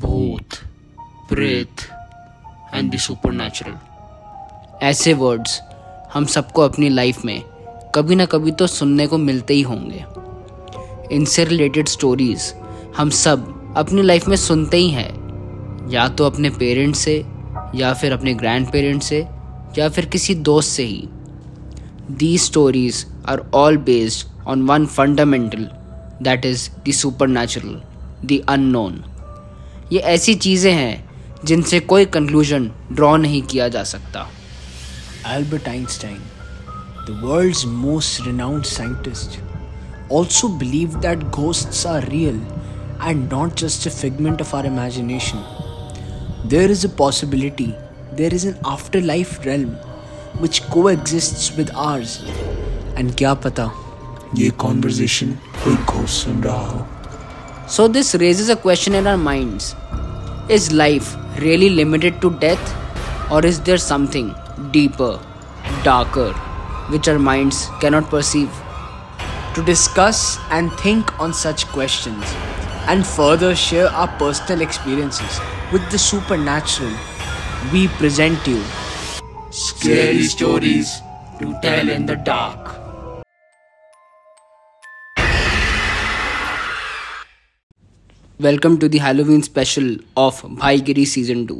भूत प्रेत and the supernatural ऐसे वर्ड्स हम सबको अपनी लाइफ में कभी ना कभी तो सुनने को मिलते ही होंगे। इनसे रिलेटेड स्टोरीज हम सब अपनी लाइफ में सुनते ही हैं। या तो अपने पेरेंट्स से, या फिर अपने ग्रैंड पेरेंट्स से, या फिर किसी दोस्त से ही। The stories are all based on one fundamental that is the supernatural the unknown ये ऐसी चीज़ें हैं जिनसे कोई कंक्लूजन ड्रॉ नहीं किया जा सकता। Albert Einstein the world most renowned scientist also believe that ghost are real and not just a figment of our imagination there is a possibility there is an afterlife realm which को exist with ours and क्या पता ये conversation कोई घोष सुन रहा हो? So, this raises a question in our minds Is life really limited to death, or is there something deeper, darker, which our minds cannot perceive? To discuss and think on such questions and further share our personal experiences with the supernatural, we present you Scary Stories to Tell in the Dark. Welcome to the Halloween special of Bhaigiri season two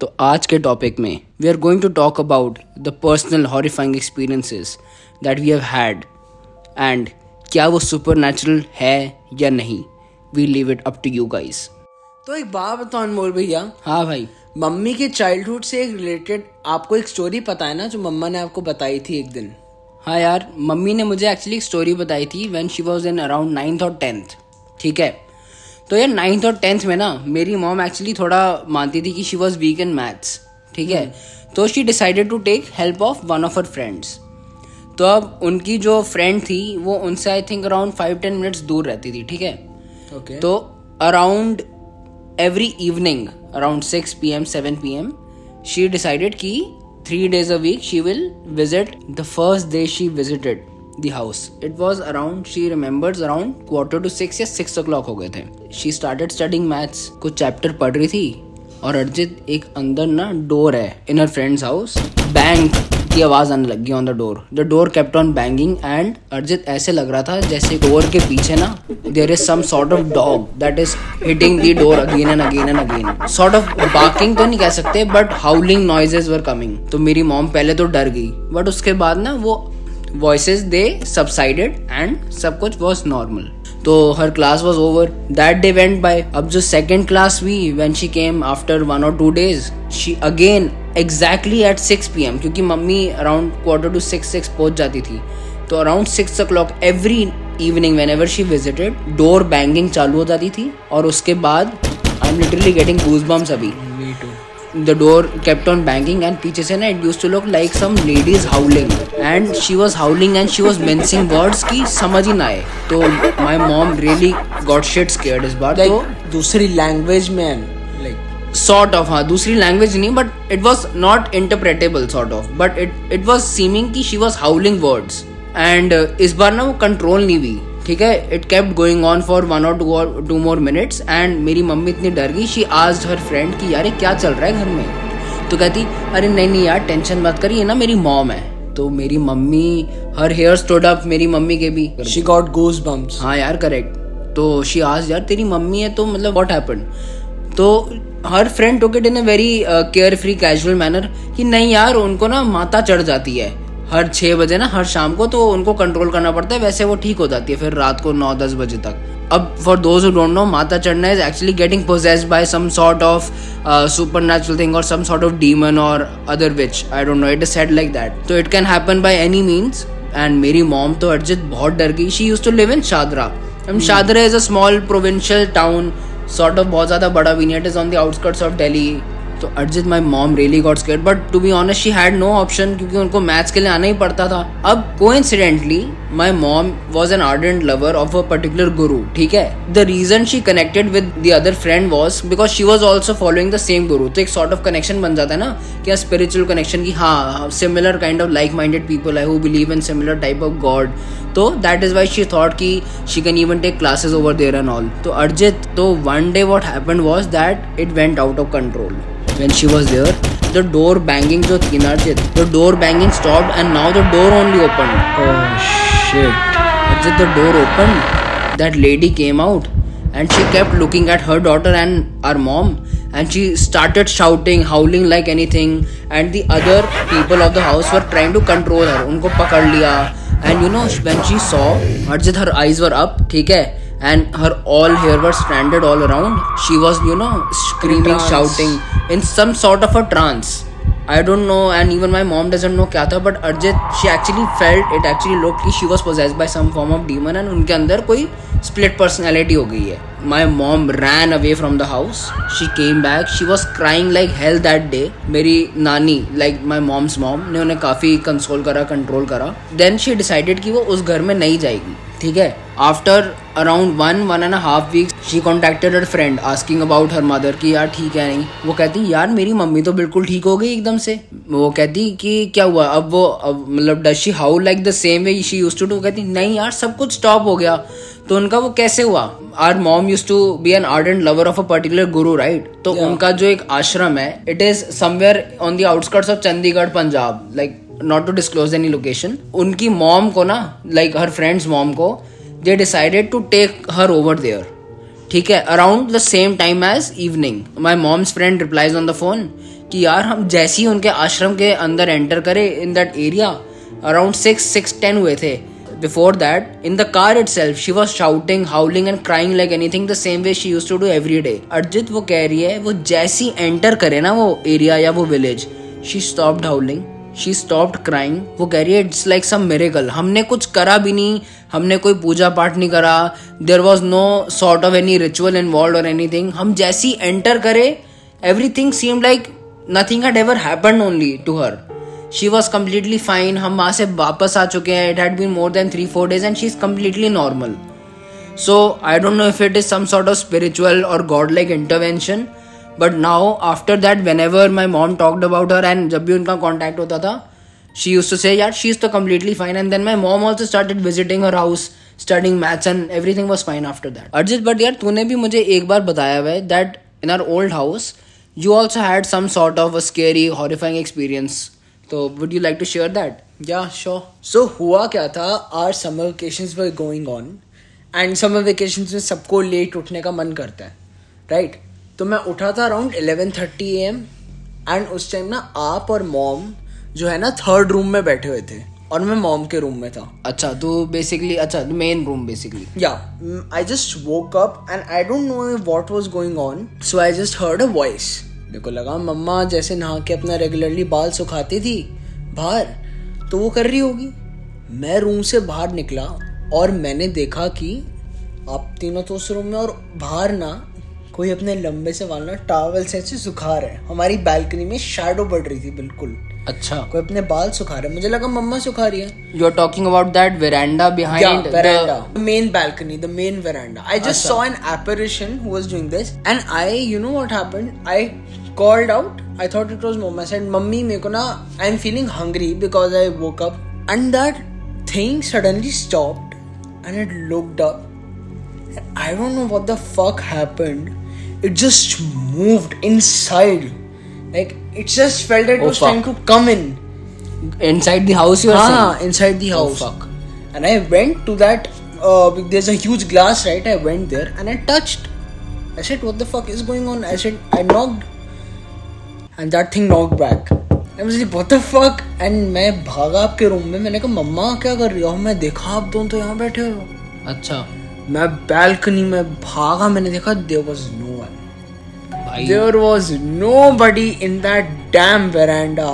तो आज के topic में we are going to talk about the personal horrifying experiences that we have had and क्या वो supernatural है या नहीं? We leave it up to you guys तो एक बात बताओ अनमोल भैया। हाँ भाई। मम्मी के चाइल्डहुड से एक रिलेटेड आपको एक स्टोरी पता है ना जो मम्मा ने आपको बताई थी एक दिन। हाँ यार मम्मी ने मुझे एक्चुअली एक स्टोरी बताई थी when she was in around ninth और टेंथ ठीक है? तो यार नाइन्थ और टेंथ में ना मेरी मॉम एक्चुअली थोड़ा मानती थी कि she was weak in maths ठीक है? तो she decided to take help of one of her friends तो अब उनकी जो फ्रेंड थी वो उनसे I think around five ten minutes दूर रहती थी ठीक है? ओके तो around every evening around six PM seven PM she decided की three days a week she will visit the first day she visited the house it was around she remembers around quarter to six या six o'clock हो गए थे. She started studying maths कुछ chapter पढ़ रही थी और अर्जित एक अंदर ना डोर है in her friend's house bang की आवाज़ आने लगी on the door the door kept on banging and Arjit ऐसे लग रहा था जैसे डोर के पीछे ना there is some sort of dog that is hitting the door again and again and again sort of barking तो नहीं कह सकते but howling noises were coming तो मेरी मॉम पहले तो डर गई बट उसके बाद ना वो voices they subsided and सब कुछ was normal तो her class was over that day went by अब जो second class हुई when she came after one or two days she again exactly at 6 pm क्योंकि मम्मी around quarter to 6 6 पहुँच जाती थी तो around 6 o'clock every evening whenever she visited door banging चालू हो जाती थी और उसके बाद I'm literally getting goosebumps अभी the door kept on banging and पीछे से ना it used to look like some ladies howling and she was howling and she was mincing words की समझ ही ना आए. तो my mom really got shit scared इस बार. तो दूसरी लैंग्वेज में लाइक सॉर्ट ऑफ़ हाँ दूसरी लैंग्वेज नहीं but it was not interpretable sort of but it it was seeming की she was howling words and इस बार ना वो कंट्रोल नहीं हुई. ठीक है? It kept going on for one और टू मोर मिनट्स एंड मेरी मम्मी इतनी डर गई शी आज हर फ्रेंड की यार क्या चल रहा है घर में? तो कहती अरे नहीं नहीं यार टेंशन मत करिए ना मेरी मॉम है। तो मेरी mummy her hair stood up मेरी मम्मी के भी। शी गॉट गोज बम्स हाँ यार करेक्ट तो शी आज यार तेरी मम्मी है तो मतलब वॉट हैपन तो her friend took it in a very carefree casual manner कि नहीं यार उनको ना माता चढ़ जाती है। हर छः बजे ना हर शाम को तो उनको कंट्रोल करना पड़ता है वैसे वो ठीक हो जाती है फिर रात को नौ दस बजे तक। अब फॉर दोज डोंट नो माता चढ़ना is actually getting possessed by some sort of supernatural thing और सम सॉर्ट ऑफ़ डीमन और other which I don't know it is said like that तो it can happen by any means and मेरी mom तो अर्जित बहुत डर गई। She used to live in Shahdara Shahdara is a small provincial town sort of बहुत ज़्यादा बड़ा भी नहीं it is on the outskirts of Delhi तो Arjit my mom really got scared but to be honest she had no option क्योंकि उनको maths के लिए आना ही पड़ता था। अब को my mom was an ardent lover of a particular guru ठीक है? The reason she connected with the other friend was because she was also following the same guru तो एक सॉर्ट ऑफ़ कनेक्शन बन जाता है ना कि स्पिरिचुअल कनेक्शन की हाँ similar kind of like minded people I who believe in similar type of god तो that is why she thought की she can even take classes over there and all तो अर्जित तो one day what happen was that it went out of control when she was there the door banging जो थी Arjit the door banging stop and now the door only open Oh shit. As the door opened, that lady came out and she kept looking at her daughter and our mom and she started shouting, howling like anything and the other people of the house were trying to control her. उनको पकड़ लिया and you know when she saw Arjit her eyes were up ठीक है and her all hair was stranded all around she was you know screaming shouting in some sort of a trance I don't know and even my mom doesn't know क्या था but Arjit she actually felt it actually look की she was possessed by some form of demon and उनके अंदर कोई split personality हो गई है। My mom ran away from the house she came back she was crying like hell that day मेरी नानी like my mom's mom ने उन्हें काफ़ी कंसोल करा कंट्रोल करा। देन शी डिसाइडेड कि वो उस घर में नहीं जाएगी, ठीक है? After around one one and half weeks she contacted her friend asking about her mother कि यार ठीक है नहीं? वो कहती यार मेरी मम्मी तो बिल्कुल ठीक हो गई एकदम से। वो कहती कि क्या हुआ? अब वो अब मतलब does she how like the same way she used to do कहती नहीं यार सब कुछ स्टॉप हो गया। तो उनका वो कैसे हुआ? Our mom used to be an ardent lover of a particular guru right तो उनका जो एक आश्रम है it is somewhere on the outskirts of Chandigarh Punjab like not to disclose any location उनकी मॉम को ना लाइक हर फ्रेंड्स मॉम को they decided to take her over there ठीक है? Around the same time as evening my mom's friend replies on the phone कि यार, हम जैसे ही उनके आश्रम के अंदर एंटर करे in that area around six six ten हुए थे. Before that in the car itself she was shouting howling and crying like anything the same way she used to do every day Arjit वो कह रही है, वो जैसी enter करे ना वो एरिया या वो village she stopped howling she stopped crying वो कह रही है इट्स लाइक सम मेरेगल हमने कुछ करा भी नहीं, हमने कोई पूजा पाठ नहीं करा there was no sort of any ritual involve और एनी थिंग हम जैसी एंटर करे everything seem like nothing had ever happen only to her she was completely fine हम वहाँ से वापस आ चुके हैं. It had been more than three four days and she is completely normal so I don't know if it is some sort of spiritual और god like intervention but now after that whenever my mom talked about her and जब भी उनका contact होता था she used to say यार she is तो completely fine and then my mom also started visiting her house studying maths and everything was fine after that Arjit but यार तूने भी मुझे एक बार बताया हुआ है that in our old house you also had some sort of a scary horrifying experience तो would you like to share that Yeah, sure. So हुआ क्या था? Our summer vacations were going on and summer vacations में सबको late उठने का मन करता है राइट तो मैं उठा था अराउंड 11:30 थर्टी एम एंड उस टाइम ना आप और मॉम जो है ना थर्ड रूम में बैठे हुए थे और मैं मॉम के रूम में था अच्छा तो बेसिकली अच्छा main room basically Yeah, mm, I just woke up and I don't know what was going on. So I just heard a voice. मेरे को लगा मम्मा जैसे नहा के अपना रेगुलरली बाल सुखाती थी बाहर तो वो कर रही होगी मैं रूम से बाहर निकला और मैंने देखा कि आप तीनों तो उस रूम में और बाहर ना कोई अपने लंबे से वाल ना टॉवल से ऐसे सुखा रहे हमारी बालकनी में शेडो बढ़ रही थी बिल्कुल। अच्छा। कोई अपने बाल सुखा रहे मुझे लगा मम्मा सुखा रही है। You are talking about that veranda behind the main balcony the main veranda I just saw an apparition who was doing this and I you know what happened I called out I thought it was mamma said mummy मेरे को ना I am feeling hungry because I woke up and that thing suddenly stopped and it looked up I don't know what the fuck happened It just moved inside. Like it just felt that it Oh, was fuck. trying to come in. inside the house you are Ah, saying inside the Oh, house. fuck. And I went to that. Uh, there's a huge glass, right? I went there and I touched. I said, "What the fuck is going on?" I said, "I knocked," and that thing knocked back. I was like, "What the fuck?" And मैं भागा आपके room में मैंने कहा मम्मा क्या कर रही हो मैं देखा आप दोनों तो यहाँ बैठे हो अच्छा मैं बैल्कनी में भागा मैंने देखा देयर वाज भाई। There was nobody in that damn veranda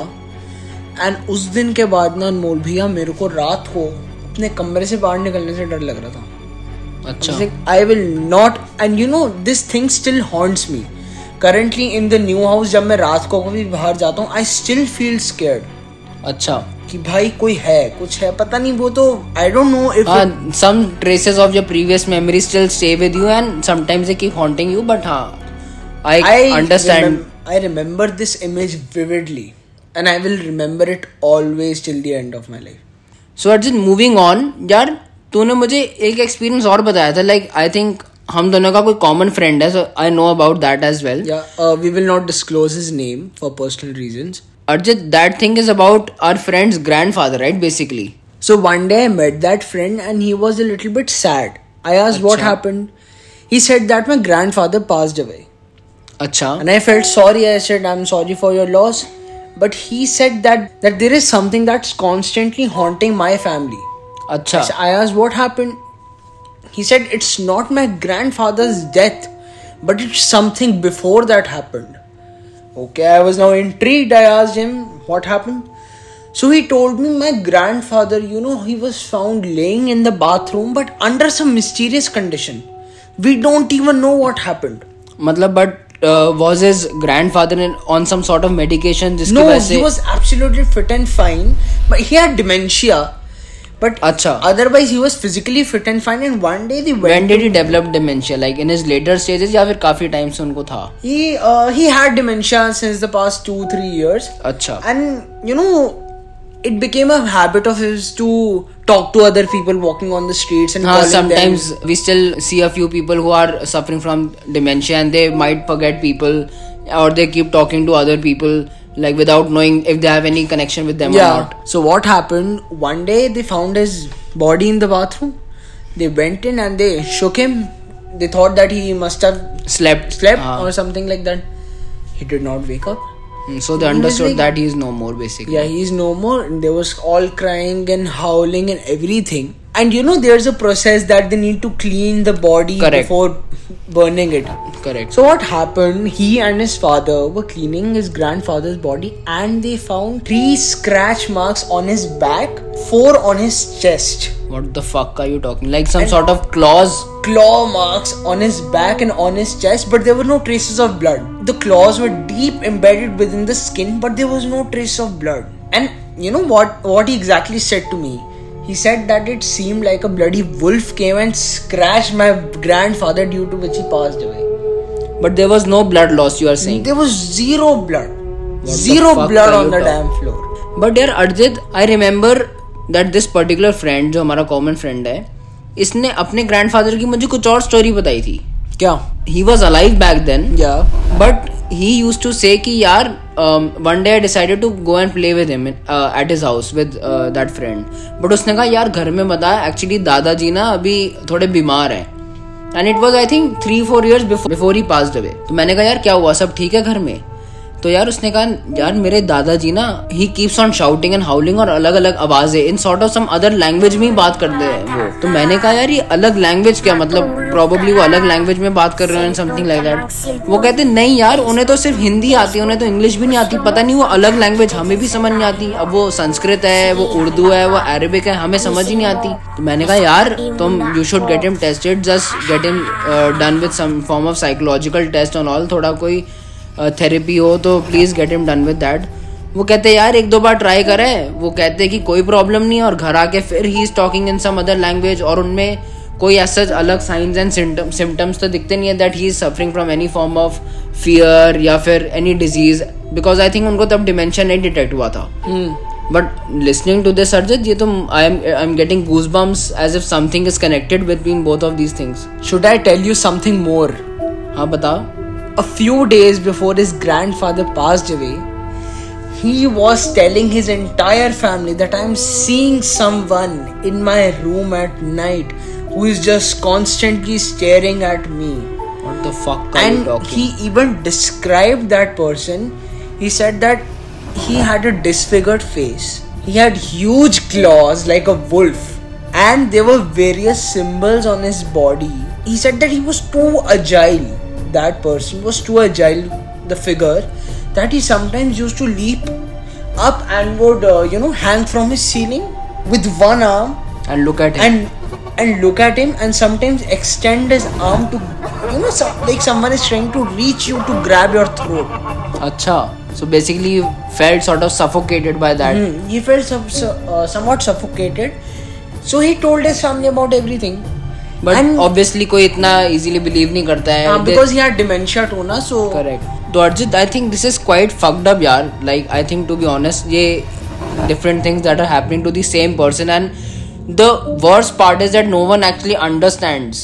and उस दिन के बाद ना अनमोल भैया मेरे को रात को अपने कमरे से बाहर निकलने से डर लग रहा था। अच्छा। I will not and you know this thing still haunts me currently in the new house जब मैं रात को कभी बाहर जाता हूँ आई स्टिल फील स्केर्ड अच्छा। कि भाई कोई है कुछ है पता नहीं वो तो I don't know if some traces of your previous memory still stay with you and sometimes they keep haunting you but हाँ। I, understand remem- I remember this image vividly and I will remember it always till the end of my life. So Arjit moving on यार तूने मुझे एक experience और बताया था like I think हम दोनों का कोई कॉमन फ्रेंड है so I know about that as well Yeah, uh, we will not disclose his name for personal reasons. Arjit that thing is about our friends grand father right basically So one day I met that friend and he was a little bit sad. I asked what Acha. happened. He said that my grandfather passed away. अच्छा And I felt sorry. I said, I'm sorry for your loss. But he said that that there is something that's constantly haunting my family. अच्छा So I asked what happened. He said it's not my grandfather's death, but it's something before that happened. Okay, I was now intrigued. I asked him what happened. So he told me my grandfather, you know, he was found laying in the bathroom, but under some mysterious condition. We don't even know what happened. मतलब but was his grandfather on some sort of medication जिसकी No, वजह he was absolutely fit and fine, but he had dementia. But Acha. otherwise, he was physically fit and fine. And one day they went. when did he develop dementia like in his later stages या फिर काफ़ी time से उनको था He uh, he had dementia since the past two three years, अच्छा and you know, it became a habit of his to talk to other people walking on the streets and calling sometimes them. we still see a few people who are suffering from dementia and they might forget people or they keep talking to other people like without knowing if they have any connection with them or Yeah. not So what happened? One day they found his body in the bathroom. They went in and they shook him. They thought that he must have slept slept हाँ. or something like that. He did not wake up. Hmm, so they understood like- that he is no more basically Yeah, he's no more. And There was all crying and howling and everything. And you know, there's a process that they need to clean the body Correct. before burning it. correct So what happened? He and his father were cleaning his grandfather's body, and they found three scratch marks on his back, four on his chest, what the fuck are you talking? Like some and sort of claws? Claw marks on his back and on his chest, but there were no traces of blood. The claws were deep embedded within the skin, but there was no trace of blood. And you know what what he exactly said to me? He said that it seemed like a bloody wolf came and scratched my grandfather due to which he passed away. But there was no blood loss, you are saying? There was zero blood. What zero blood on the talking? damn floor. But dear Arjit, I remember that this particular friend जो हमारा common friend है इसने अपने grandfather की मुझे कुछ और story बताई थी। क्या? He was alive back then but he use to say कि यार one day I decided to go and play with him at his house with that friend but उसने कहा यार घर में बताया एक्चुअली दादाजी ना अभी थोड़े बीमार हैं. And it was I think three four years before he pass away तो मैंने कहा यार क्या हुआ? सब ठीक है घर में? तो यार उसने कहा, यार मेरे दादाजी ना he keeps on shouting and howling और अलग अलग आवाज़ें in sort of some other language में ही बात करते हैं वो. तो मैंने कहा, यार ये अलग लैंग्वेज क्या मतलब प्रॉब्ली वो अलग लैंग्वेज में बात कर रहे हैं समथिंग लाइक दैट वो कहते, नहीं यार, उन्हें तो सिर्फ़ हिंदी आती है, उन्हें तो इंग्लिश भी नहीं आती, पता नहीं वो अलग लैंग्वेज हमें भी समझ नहीं आती। अब वो संस्कृत है, वो उर्दू है, वो अरेबिक है, हमें समझ ही नहीं आती। तो मैंने कहा, यार, तुम you should get him tested just get him done with some form of psychological test on all थोड़ा कोई थेरेपी हो तो please get him done with that वो कहते यार एक दो बार ट्राई करे। वो कहते कि कोई प्रॉब्लम नहीं है और घर आके फिर he is talking in some other language और उनमें कोई ऐसा अलग साइंस एंड सिम्टम्स तो दिखते नहीं है that he is suffering from any form of fear या फिर any disease because I think उनको तब डिमेंशन नहीं डिटेक्ट हुआ था। But listening to this Arjit ये तो I am I am getting goose bumps as if something is connected between both of these things Should I tell you something more? हाँ बता A few days before his grandfather passed away, he was telling his entire family that I'm seeing someone in my room at night who is just constantly staring at me. What the fuck are you and talking? he even described that person. He said that he had a disfigured face. He had huge claws like a wolf. And there were various symbols on his body. He said that he was too agile that person was too agile the figure that he sometimes used to leap up and would uh, you know hang from his ceiling with one arm and look at him. and and look at him and sometimes extend his arm to you know, some, like someone is trying to reach you to grab your throat. Acha. So basically, you felt sort of suffocated by that. Hmm, He felt uh, somewhat suffocated. So he told his family about everything. But obviously कोई इतना easily believe नहीं करता है। Because तो Arjit I think this is quite fucked up यार। Like I think to be honest ये different things that are happening to the same person and the worst part is that no one actually understand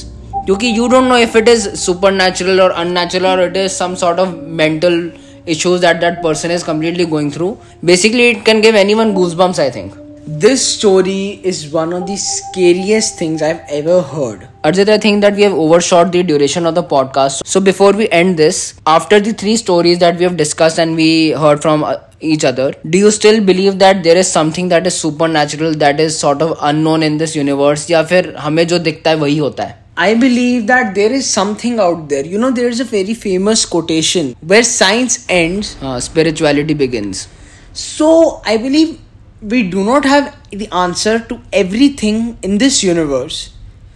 क्योंकि you don't know if it is super natural और unnatural और it is some sort of mental issues that that person is completely going through basically it can give anyone goose bumps I think this story is one of the scariest things I've ever heard. Arjit, I think that we have overshot the duration of the podcast. So before we end this, after the three stories that we have discussed and we heard from uh, each other, do you still believe that there is something that is supernatural that is sort of unknown in this universe या फिर हमें जो दिखता है वही होता है I believe that there is something out there. You know, there is a very famous quotation where science ends. uh, spirituality begins So I believe we do not have the answer to everything in this universe.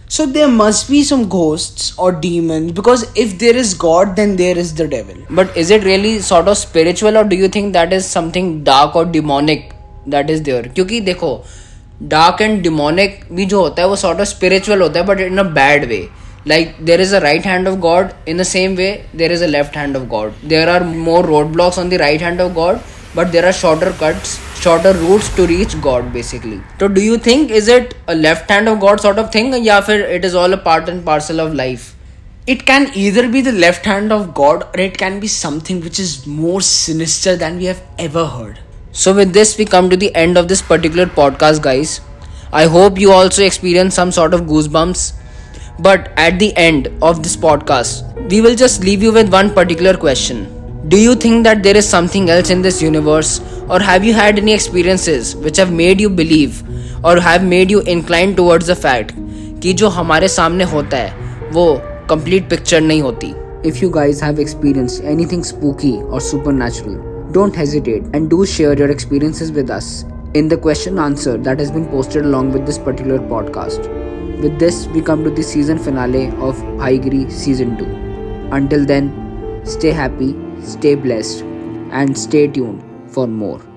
So there must be some ghosts or demons because if there is God, then there is the devil. but is it really sort of spiritual or do you think that is something dark or demonic that is there क्योंकि देखो dark and demonic भी जो होता है वो sort of spiritual होता है but in a bad way like there is a right hand of God in the same way there is a left hand of God there are more roadblocks on the right hand of God but there are shorter cuts shorter routes to reach god basically. So do you think is it a left hand of god sort of thing yeah it is all a part and parcel of life? It can either be the left hand of god or it can be something which is more sinister than we have ever heard. So with this we come to the end of this particular podcast guys. I hope you also experience some sort of goosebumps. But at the end of this podcast we will just leave you with one particular question. Do you think that there is something else in this universe, or have you had any experiences which have made you believe or have made you inclined towards the fact कि जो हमारे सामने होता है वो complete picture नहीं होती If you guys have experienced anything spooky or supernatural, don't hesitate and do share your experiences with us in the question answer that has been posted along with this particular podcast. With this, we come to the season finale of Haigiri Season 2. Until then, stay happy, stay blessed, and stay tuned for more.